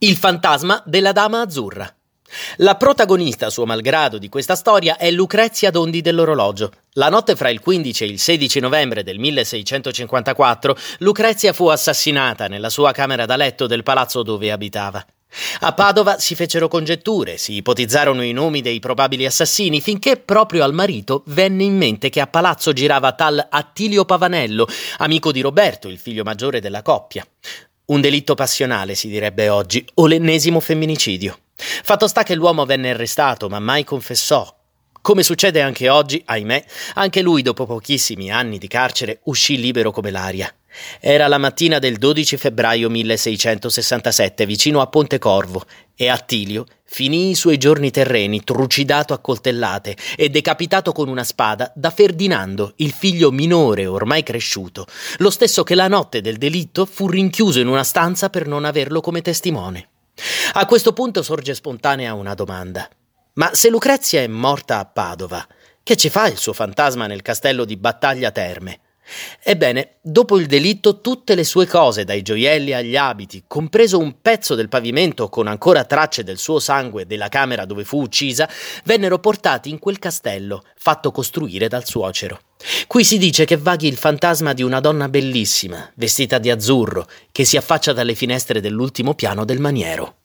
Il fantasma della Dama Azzurra. La protagonista, suo malgrado, di questa storia è Lucrezia Dondi dell'orologio. La notte fra il 15 e il 16 novembre del 1654, Lucrezia fu assassinata nella sua camera da letto del palazzo dove abitava. A Padova si fecero congetture, si ipotizzarono i nomi dei probabili assassini, finché proprio al marito venne in mente che a palazzo girava tal Attilio Pavanello, amico di Roberto, il figlio maggiore della coppia. Un delitto passionale, si direbbe oggi, o l'ennesimo femminicidio. Fatto sta che l'uomo venne arrestato, ma mai confessò. Come succede anche oggi, ahimè, anche lui, dopo pochissimi anni di carcere, uscì libero come l'aria. Era la mattina del 12 febbraio 1667, vicino a Pontecorvo, e Attilio finì i suoi giorni terreni trucidato a coltellate e decapitato con una spada da Ferdinando, il figlio minore ormai cresciuto, lo stesso che la notte del delitto fu rinchiuso in una stanza per non averlo come testimone. A questo punto sorge spontanea una domanda. Ma se Lucrezia è morta a Padova, che ci fa il suo fantasma nel castello di Battaglia Terme? Ebbene, dopo il delitto tutte le sue cose, dai gioielli agli abiti, compreso un pezzo del pavimento con ancora tracce del suo sangue della camera dove fu uccisa, vennero portati in quel castello, fatto costruire dal suocero. Qui si dice che vaghi il fantasma di una donna bellissima, vestita di azzurro, che si affaccia dalle finestre dell'ultimo piano del maniero.